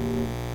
Amen.